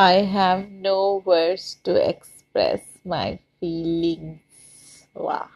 I have no words to express my feelings. Wow.